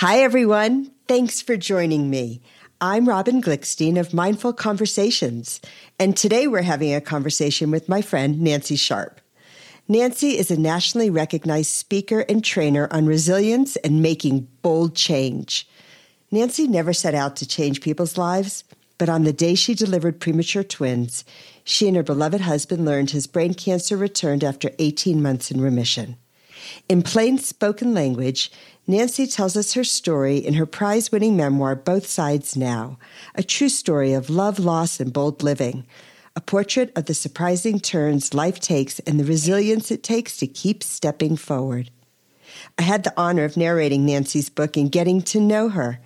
Hi, everyone. Thanks for joining me. I'm Robin Glickstein of Mindful Conversations, and today we're having a conversation with my friend Nancy Sharp. Nancy is a nationally recognized speaker and trainer on resilience and making bold change. Nancy never set out to change people's lives, but on the day she delivered premature twins, she and her beloved husband learned his brain cancer returned after 18 months in remission. In plain spoken language, Nancy tells us her story in her prize winning memoir, Both Sides Now, a true story of love, loss, and bold living, a portrait of the surprising turns life takes and the resilience it takes to keep stepping forward. I had the honor of narrating Nancy's book and getting to know her.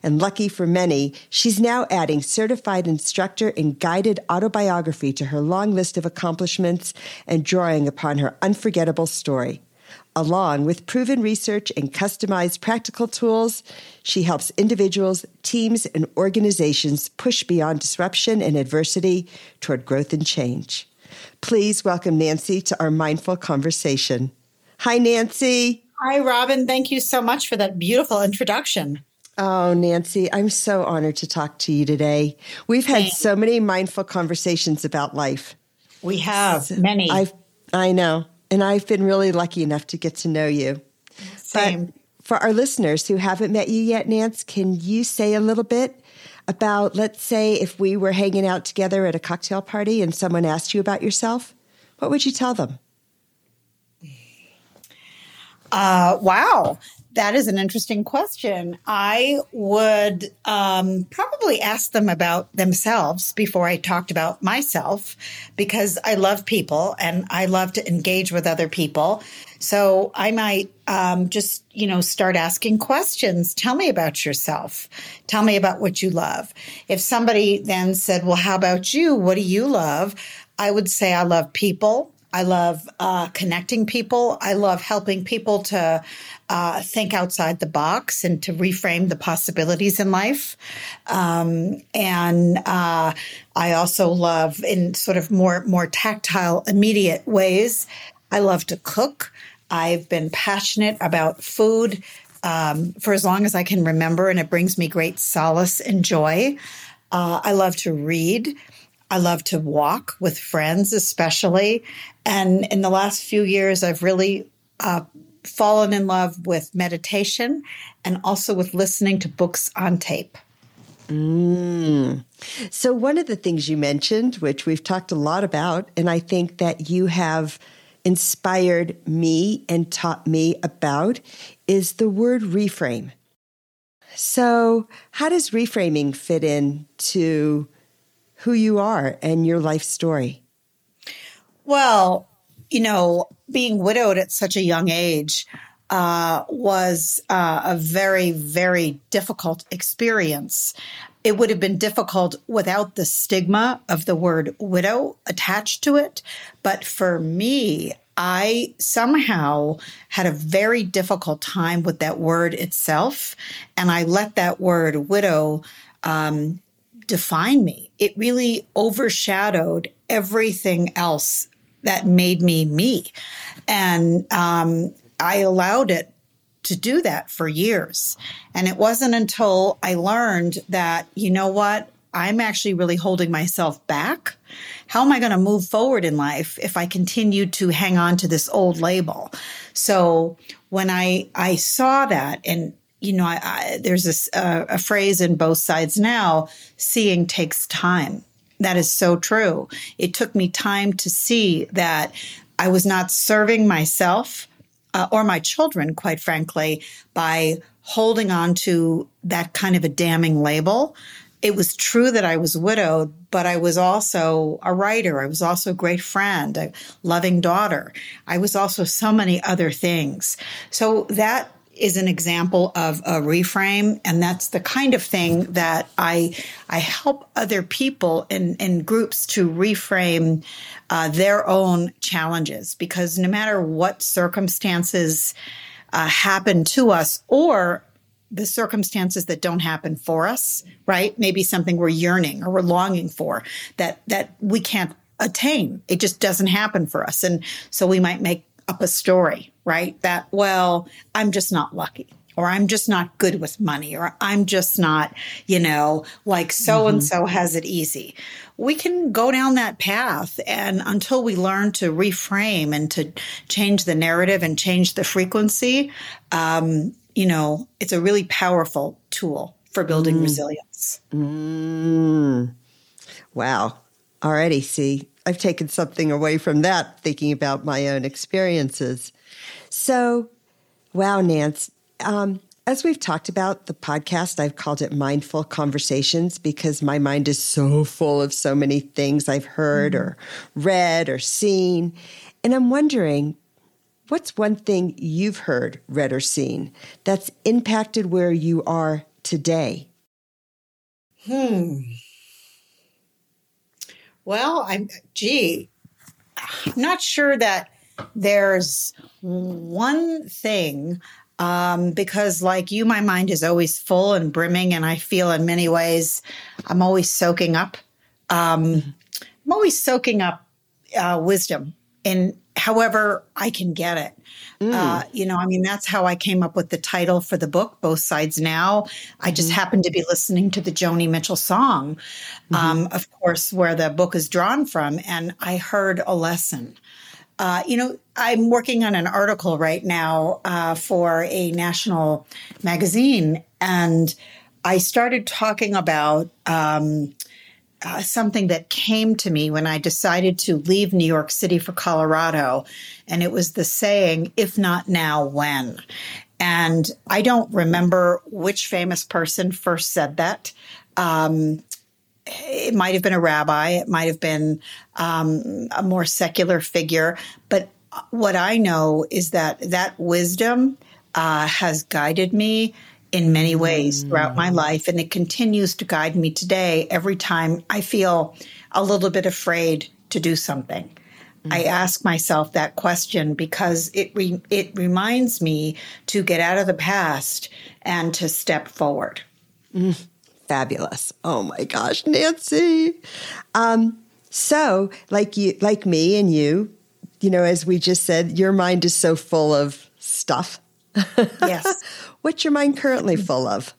And lucky for many, she's now adding certified instructor and guided autobiography to her long list of accomplishments and drawing upon her unforgettable story. Along with proven research and customized practical tools, she helps individuals, teams, and organizations push beyond disruption and adversity toward growth and change. Please welcome Nancy to our mindful conversation. Hi, Nancy. Hi, Robin. Thank you so much for that beautiful introduction. Oh, Nancy, I'm so honored to talk to you today. We've had Thanks. so many mindful conversations about life. We have many. i I know and I've been really lucky enough to get to know you. Same. But for our listeners who haven't met you yet, Nance, can you say a little bit about, let's say, if we were hanging out together at a cocktail party and someone asked you about yourself, what would you tell them? Uh, wow. That is an interesting question. I would um, probably ask them about themselves before I talked about myself because I love people and I love to engage with other people. So I might um, just, you know, start asking questions. Tell me about yourself. Tell me about what you love. If somebody then said, well, how about you? What do you love? I would say I love people. I love uh, connecting people. I love helping people to uh, think outside the box and to reframe the possibilities in life. Um, and uh, I also love, in sort of more more tactile, immediate ways. I love to cook. I've been passionate about food um, for as long as I can remember, and it brings me great solace and joy. Uh, I love to read. I love to walk with friends, especially. And in the last few years, I've really uh, fallen in love with meditation and also with listening to books on tape. Mm. So, one of the things you mentioned, which we've talked a lot about, and I think that you have inspired me and taught me about, is the word reframe. So, how does reframing fit in to who you are and your life story? Well, you know, being widowed at such a young age uh, was uh, a very, very difficult experience. It would have been difficult without the stigma of the word widow attached to it. But for me, I somehow had a very difficult time with that word itself. And I let that word widow um, define me. It really overshadowed everything else that made me me. And um, I allowed it to do that for years. And it wasn't until I learned that, you know what, I'm actually really holding myself back. How am I going to move forward in life if I continue to hang on to this old label? So when I I saw that, and you know, I, I, there's a, uh, a phrase in both sides now: seeing takes time. That is so true. It took me time to see that I was not serving myself uh, or my children, quite frankly, by holding on to that kind of a damning label. It was true that I was widowed, but I was also a writer. I was also a great friend, a loving daughter. I was also so many other things. So that is an example of a reframe and that's the kind of thing that i i help other people in in groups to reframe uh, their own challenges because no matter what circumstances uh, happen to us or the circumstances that don't happen for us right? Maybe something we're yearning or we're longing for that that we can't attain. It just doesn't happen for us. And so we might make up a story, right? That, well, I'm just not lucky or I'm just not good with money, or I'm just not, you know, like so and so has it easy. We can go down that path. And until we learn to reframe and to change the narrative and change the frequency, um, you know, it's a really powerful tool for building mm. resilience. Mm. Wow. Already, see, I've taken something away from that thinking about my own experiences. So, wow, Nance. Um, as we've talked about the podcast, I've called it Mindful Conversations because my mind is so full of so many things I've heard mm-hmm. or read or seen. And I'm wondering, what's one thing you've heard, read, or seen that's impacted where you are today? Hmm. Well, I'm, gee, I'm not sure that there's one thing um, because, like you, my mind is always full and brimming, and I feel in many ways I'm always soaking up. Um, I'm always soaking up uh, wisdom in however I can get it. Mm. Uh, you know, I mean, that's how I came up with the title for the book, Both Sides Now. I just mm-hmm. happened to be listening to the Joni Mitchell song, mm-hmm. um, of course, where the book is drawn from, and I heard a lesson. Uh, you know, I'm working on an article right now uh, for a national magazine, and I started talking about um, uh, something that came to me when I decided to leave New York City for Colorado. And it was the saying, if not now, when? And I don't remember which famous person first said that. Um, it might have been a rabbi, it might have been um, a more secular figure. But what I know is that that wisdom uh, has guided me in many ways throughout my mm. life. And it continues to guide me today every time I feel a little bit afraid to do something. Mm-hmm. I ask myself that question because it re- it reminds me to get out of the past and to step forward. Mm, fabulous! Oh my gosh, Nancy. Um, so, like you, like me, and you, you know, as we just said, your mind is so full of stuff. Yes. What's your mind currently full of?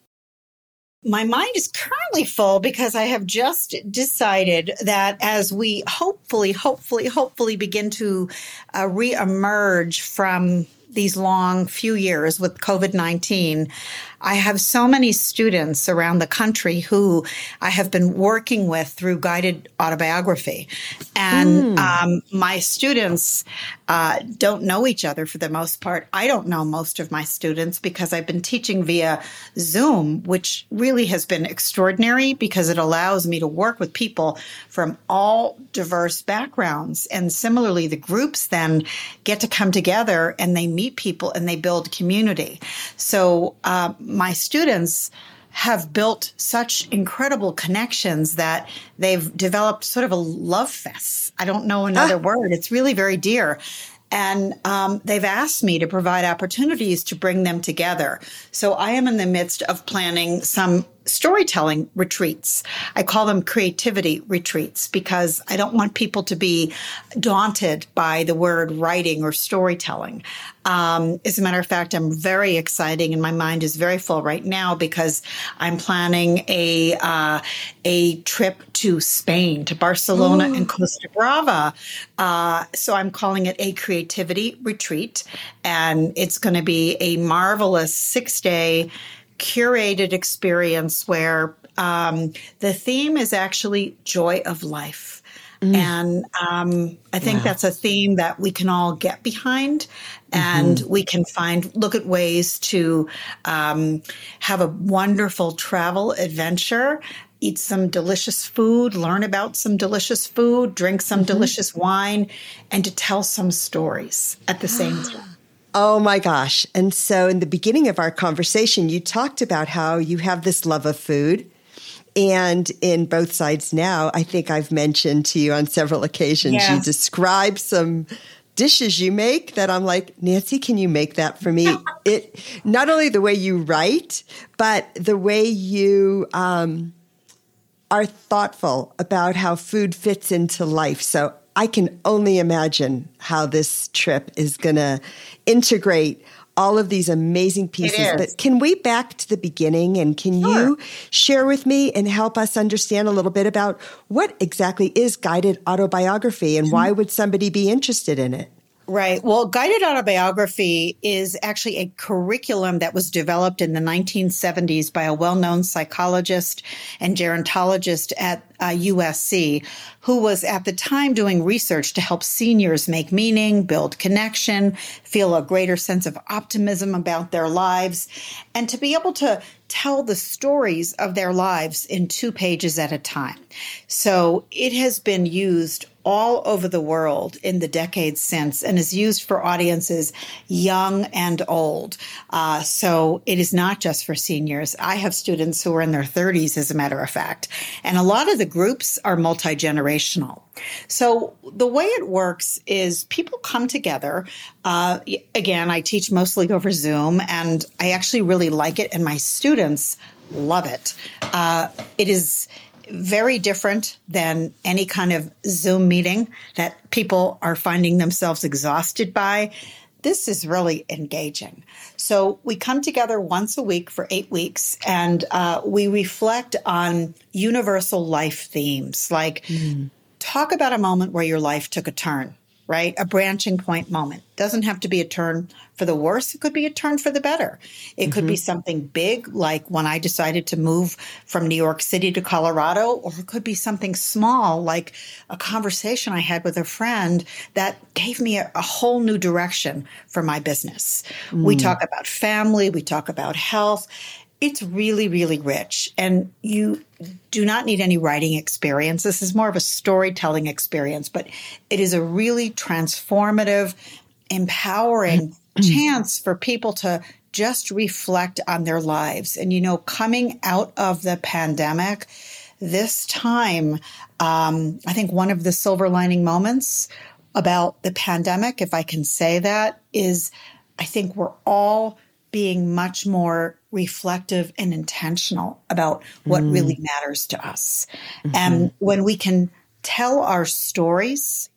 My mind is currently full because I have just decided that as we hopefully, hopefully, hopefully begin to uh, reemerge from these long few years with COVID 19, I have so many students around the country who I have been working with through guided autobiography. And mm. um, my students uh, don't know each other for the most part. I don't know most of my students because I've been teaching via Zoom, which really has been extraordinary because it allows me to work with people from all diverse backgrounds. And similarly, the groups then get to come together and they meet people and they build community. So, uh, my students have built such incredible connections that they've developed sort of a love fest. I don't know another ah. word. It's really very dear. And um, they've asked me to provide opportunities to bring them together. So I am in the midst of planning some storytelling retreats. I call them creativity retreats because I don't want people to be daunted by the word writing or storytelling. Um, as a matter of fact, I'm very exciting and my mind is very full right now because I'm planning a uh, a trip to Spain, to Barcelona Ooh. and Costa Brava. Uh, so I'm calling it a creativity retreat, and it's going to be a marvelous six day curated experience where um, the theme is actually joy of life. Mm. And um, I think wow. that's a theme that we can all get behind, and mm-hmm. we can find look at ways to um, have a wonderful travel adventure. Eat some delicious food, learn about some delicious food, drink some mm-hmm. delicious wine, and to tell some stories at the same time. Oh my gosh. And so in the beginning of our conversation, you talked about how you have this love of food. And in both sides now, I think I've mentioned to you on several occasions, yes. you describe some dishes you make that I'm like, Nancy, can you make that for me? it not only the way you write, but the way you um, are thoughtful about how food fits into life. So I can only imagine how this trip is going to integrate all of these amazing pieces. But can we back to the beginning and can sure. you share with me and help us understand a little bit about what exactly is guided autobiography and why mm-hmm. would somebody be interested in it? Right. Well, guided autobiography is actually a curriculum that was developed in the 1970s by a well known psychologist and gerontologist at uh, USC, who was at the time doing research to help seniors make meaning, build connection, feel a greater sense of optimism about their lives, and to be able to tell the stories of their lives in two pages at a time. So it has been used all over the world in the decades since and is used for audiences young and old. Uh, so it is not just for seniors. I have students who are in their 30s, as a matter of fact. And a lot of the groups are multi generational. So the way it works is people come together. Uh, again, I teach mostly over Zoom, and I actually really like it, and my students love it. Uh, it is very different than any kind of Zoom meeting that people are finding themselves exhausted by. This is really engaging. So we come together once a week for eight weeks and uh, we reflect on universal life themes like mm. talk about a moment where your life took a turn right? A branching point moment. Doesn't have to be a turn for the worse. It could be a turn for the better. It mm-hmm. could be mm-hmm. something big, like when I decided to move from New York City to Colorado, or it could be something small, like a conversation I had with a friend that gave me a, a whole new direction for my business. Mm. We talk about family, we talk about health. It's really, really rich. And you do not need any writing experience. This is more of a storytelling experience, but it is a really transformative, empowering chance for people to just reflect on their lives. And, you know, coming out of the pandemic, this time, um, I think one of the silver lining moments about the pandemic, if I can say that, is I think we're all being much more reflective and intentional about what mm. really matters to us. Mm-hmm. And when we can tell our stories,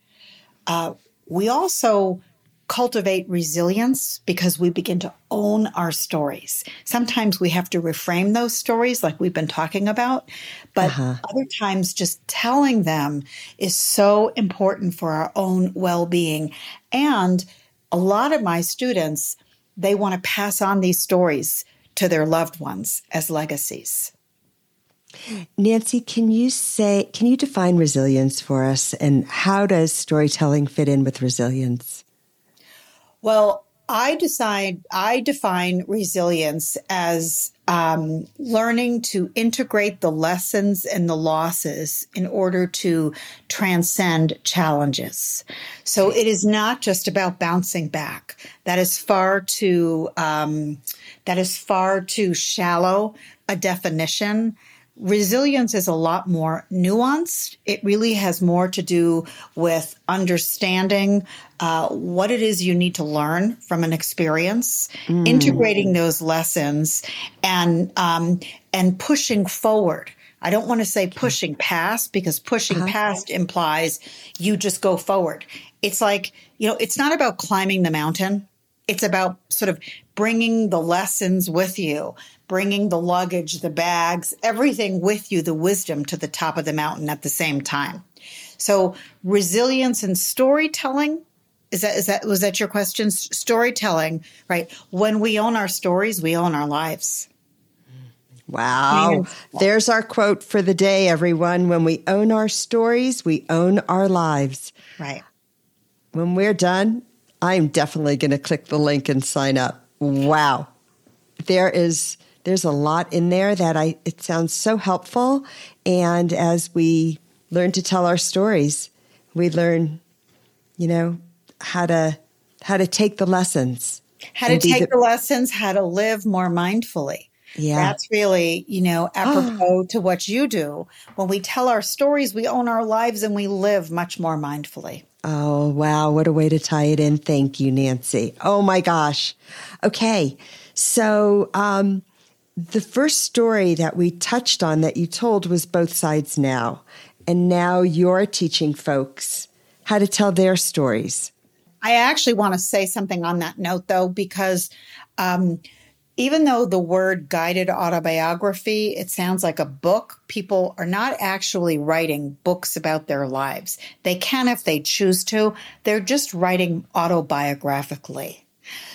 uh, we also cultivate resilience because we begin to own our stories. Sometimes we have to reframe those stories, like we've been talking about, but uh-huh. other times just telling them is so important for our own well being. And a lot of my students they want to pass on these stories to their loved ones as legacies. Nancy, can you say, can you define resilience for us and how does storytelling fit in with resilience? Well, I decide I define resilience as um, learning to integrate the lessons and the losses in order to transcend challenges. So it is not just about bouncing back. That is far too um, that is far too shallow a definition resilience is a lot more nuanced. It really has more to do with understanding uh, what it is you need to learn from an experience, mm. integrating those lessons, and um, and pushing forward. I don't want to say pushing past because pushing uh-huh. past implies you just go forward. It's like, you know, it's not about climbing the mountain. It's about sort of bringing the lessons with you, bringing the luggage, the bags, everything with you, the wisdom to the top of the mountain at the same time. So resilience and storytelling is that is that was that your question? Storytelling, right? When we own our stories, we own our lives. Wow. There's our quote for the day, everyone. When we own our stories, we own our lives. Right. When we're done, I'm definitely going to click the link and sign up. Wow. There is there's a lot in there that I it sounds so helpful and as we learn to tell our stories we learn you know how to how to take the lessons how to take the, the lessons how to live more mindfully yeah. That's really, you know, ah. apropos to what you do. When we tell our stories, we own our lives and we live much more mindfully. Oh, wow. What a way to tie it in. Thank you, Nancy. Oh my gosh. Okay. So, um, the first story that we touched on that you told was Both Sides Now. And now you're teaching folks how to tell their stories. I actually want to say something on that note, though, because um, even though the word guided autobiography, it sounds like a book, people are not actually writing books about their lives. They can if they choose to. They're just writing autobiographically.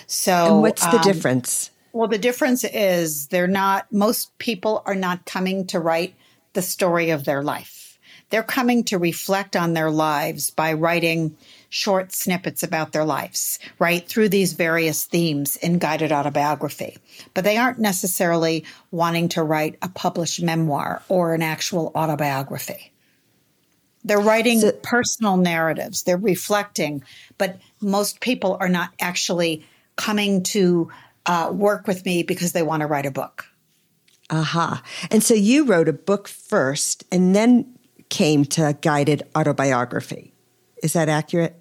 So, and what's the um, difference? Well, the difference is they're not, most people are not coming to write the story of their life. They're coming to reflect on their lives by writing short snippets about their lives, right? Through these various themes in guided autobiography. But they aren't necessarily wanting to write a published memoir or an actual autobiography. They're writing so, personal narratives, they're reflecting, but most people are not actually coming to uh, work with me because they want to write a book. Aha. Uh-huh. And so you wrote a book first and then came to guided autobiography. Is that accurate?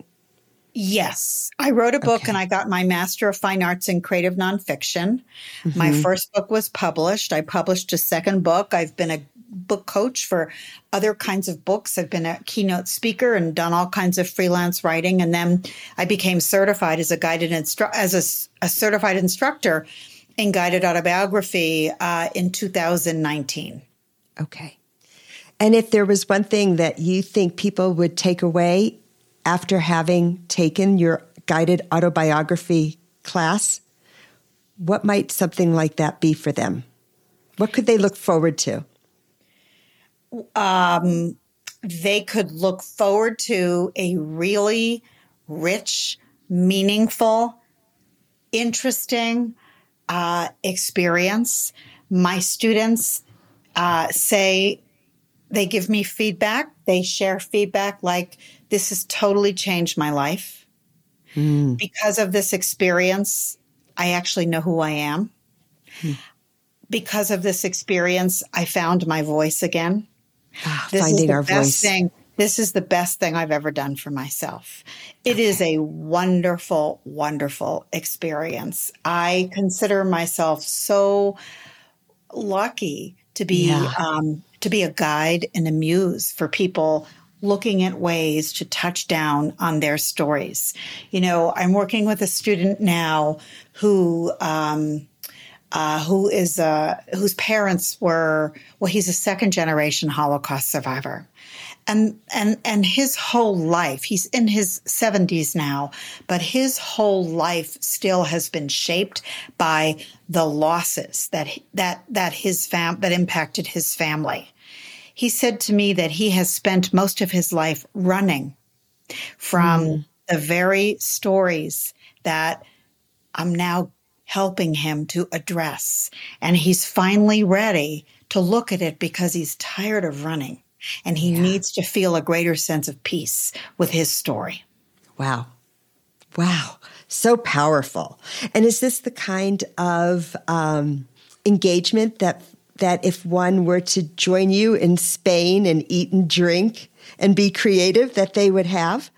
Yes. I wrote a book okay. and I got my Master of Fine Arts in Creative Nonfiction. Mm-hmm. My first book was published. I published a second book. I've been a book coach for other kinds of books. I've been a keynote speaker and done all kinds of freelance writing. And then I became certified as a guided instru- as a, a certified instructor in guided autobiography uh, in 2019. Okay. And if there was one thing that you think people would take away after having taken your guided autobiography class, what might something like that be for them? What could they look forward to? Um, they could look forward to a really rich, meaningful, interesting uh, experience. My students uh, say they give me feedback. They share feedback like, this has totally changed my life. Mm. Because of this experience, I actually know who I am. Mm. Because of this experience, I found my voice again. Ah, finding our voice. Thing. This is the best thing I've ever done for myself. It okay. is a wonderful, wonderful experience. I consider myself so lucky to be yeah. um, to be a guide and a muse for people looking at ways to touch down on their stories. You know, I'm working with a student now who um, uh, who is uh, whose parents were well, he's a second generation Holocaust survivor, and and and his whole life he's in his 70s now but his whole life still has been shaped by the losses that that that his fam that impacted his family he said to me that he has spent most of his life running from mm. the very stories that I'm now helping him to address and he's finally ready to look at it because he's tired of running and he yeah. needs to feel a greater sense of peace with his story. Wow. Wow. So powerful. And is this the kind of um, engagement that that if one were to join you in Spain and eat and drink and be creative, that they would have?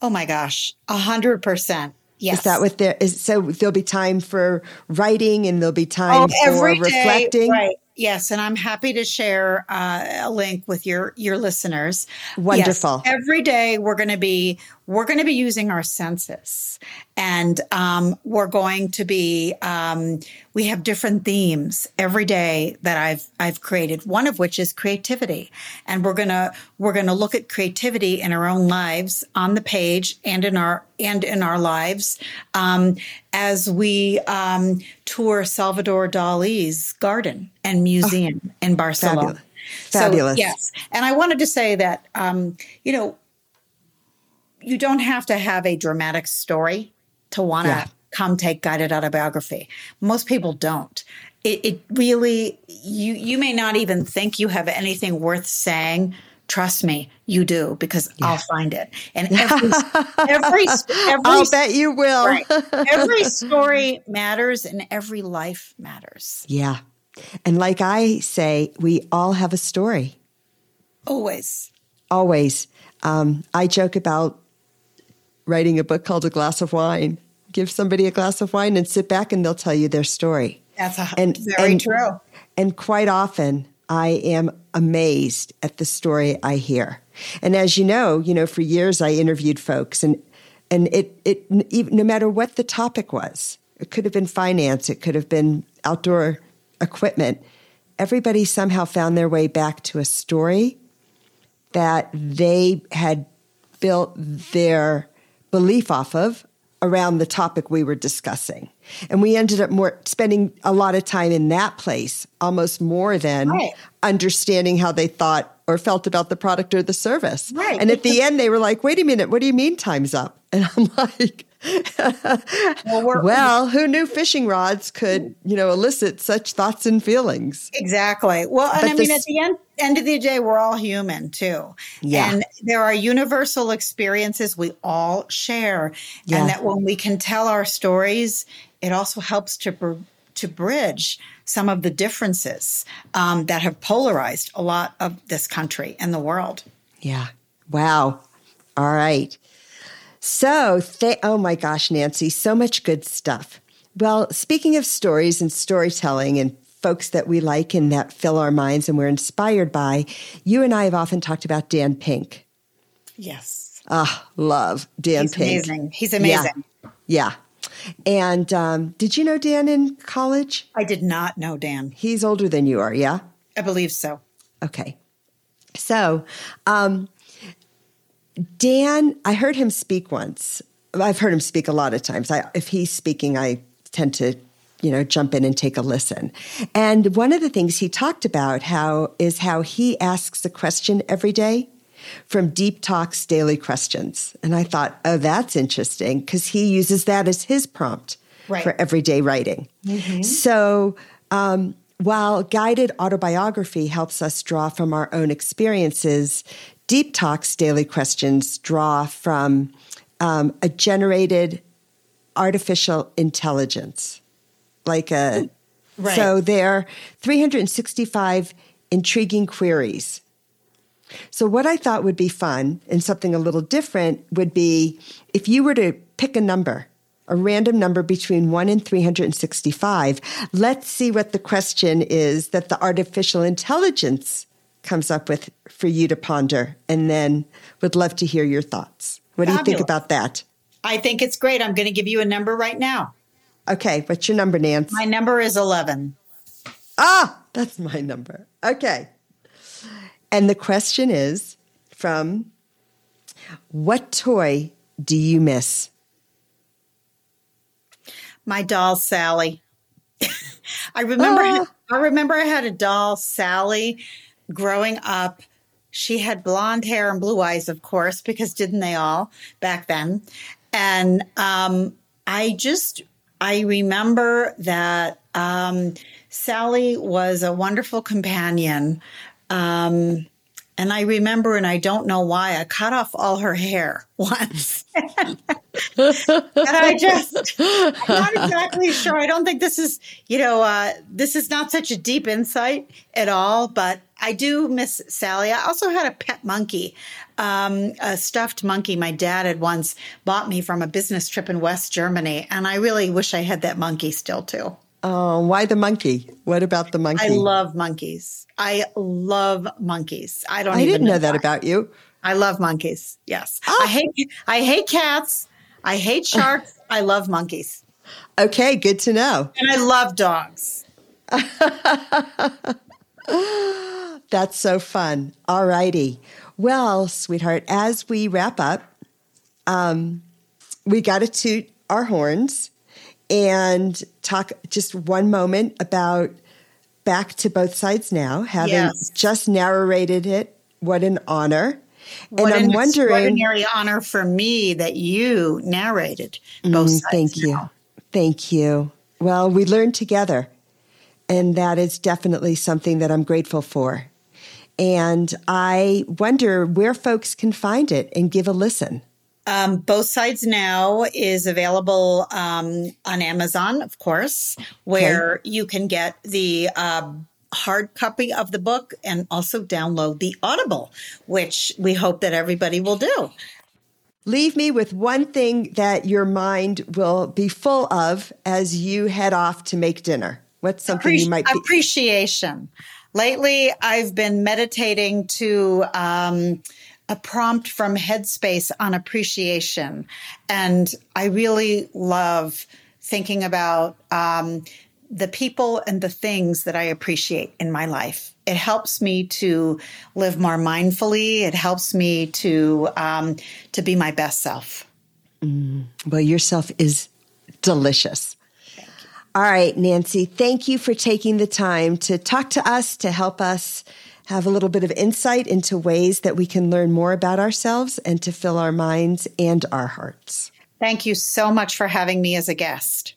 Oh my gosh, a hundred percent. Yes. Is that what there is? So there'll be time for writing and there'll be time oh, for reflecting. Right. Yes, and I'm happy to share uh, a link with your your listeners. Wonderful. Yes, every day we're going to be we're going to be using our senses, and um, we're going to be um, we have different themes every day that I've I've created. One of which is creativity, and we're gonna we're gonna look at creativity in our own lives on the page and in our and in our lives um, as we um, tour Salvador Dali's garden and museum oh, in Barcelona. Fabulous. fabulous. So, yes, and I wanted to say that um, you know you don't have to have a dramatic story to want to yeah. come take guided autobiography. Most people don't. It, it, really you you may not even think you have anything worth saying. Trust me, you do because yeah. I'll find it. And every every, every I'll bet you will. right, every story matters, and every life matters. Yeah, and like I say, we all have a story. Always. Always. Um, I joke about writing a book called A Glass of Wine. Give somebody a glass of wine and sit back and they'll tell you their story. That's a, and, very and, true. And quite often I am amazed at the story I hear. And as you know, you know, for years I interviewed folks and And it, it, no matter what the topic was, it could have been finance, it could have been outdoor equipment. Everybody somehow found their way back to a story that they had built their belief off of around the topic we were discussing. And we ended up more spending a lot of time in that place, almost more than right. understanding how they thought or felt about the product or the service. Right. And at the end they were like, "Wait a minute, what do you mean time's up?" And I'm like, well, well, who knew fishing rods could, mm. you know, elicit such thoughts and feelings? Exactly. Well, and but I mean, at the end, end of the day, we're all human too. Yeah. And there are universal experiences we all share. Yeah. And that when we can tell our stories, it also helps to, to bridge some of the differences um, that have polarized a lot of this country and the world. Yeah. Wow. All right. So, th- oh my gosh, Nancy, so much good stuff. Well, speaking of stories and storytelling and folks that we like and that fill our minds and we're inspired by, you and I have often talked about Dan Pink. Yes. Ah, love Dan Pink. He's Pink. Amazing. He's amazing. Yeah. yeah. And um, did you know Dan in college? I did not know Dan. He's older than you are, yeah? I believe so. Okay. So, um, Dan, I heard him speak once. I've heard him speak a lot of times. I, if he's speaking, I tend to, you know, jump in and take a listen. And one of the things he talked about how is how he asks a question every day from Deep Talks Daily Questions. And I thought, oh, that's interesting because he uses that as his prompt right. for everyday writing. Mm-hmm. So, um, while guided autobiography helps us draw from our own experiences, Deep Talks daily questions draw from um, a generated artificial intelligence, like a. Right. So there are 365 intriguing queries. So, what I thought would be fun and something a little different would be if you were to pick a number, a random number between 1 and 365, let's see what the question is that the artificial intelligence comes up with for you to ponder and then would love to hear your thoughts. What Fabulous. do you think about that? I think it's great. I'm going to give you a number right now. Okay. What's your number, Nance? My number is 11. Ah, that's my number. Okay. And the question is from What toy do you miss? My doll, Sally. I remember. Oh. I remember I had a doll, Sally, growing up, she had blonde hair and blue eyes, of course, because didn't they all back then? And um, I just, I remember that um, Sally was a wonderful companion. Um, and I remember, and I don't know why, I cut off all her hair once. and I just, I'm not exactly sure. I don't think this is, you know, uh, this is not such a deep insight at all, but I do miss Sally. I also had a pet monkey, um, a stuffed monkey my dad had once bought me from a business trip in West Germany. And I really wish I had that monkey still too. Oh, why the monkey? What about the monkey? I love monkeys. I love monkeys. I don't. I didn't know, know that about you. I love monkeys. Yes, oh. I hate. I hate cats. I hate sharks. I love monkeys. Okay, good to know. And I love dogs. That's so fun. All righty. Well, sweetheart, as we wrap up, um, we got to toot our horns and talk just one moment about back to both sides now, having yes. just narrated it. What an honor. What and I'm wondering extraordinary honor for me that you narrated both mm, sides. Thank you. Now. Thank you. Well, we learned together. And that is definitely something that I'm grateful for. And I wonder where folks can find it and give a listen. Um, Both Sides Now is available um, on Amazon, of course, where okay. you can get the uh, hard copy of the book and also download the Audible, which we hope that everybody will do. Leave me with one thing that your mind will be full of as you head off to make dinner. What's something Appreci- you might be- appreciation. Lately, I've been meditating to um, a prompt from Headspace on appreciation. And I really love thinking about um, the people and the things that I appreciate in my life. It helps me to live more mindfully. It helps me to um, to be my best self. Mm. Well, yourself is delicious. All right, Nancy, thank you for taking the time to talk to us, to help us have a little bit of insight into ways that we can learn more about ourselves and to fill our minds and our hearts. Thank you so much for having me as a guest.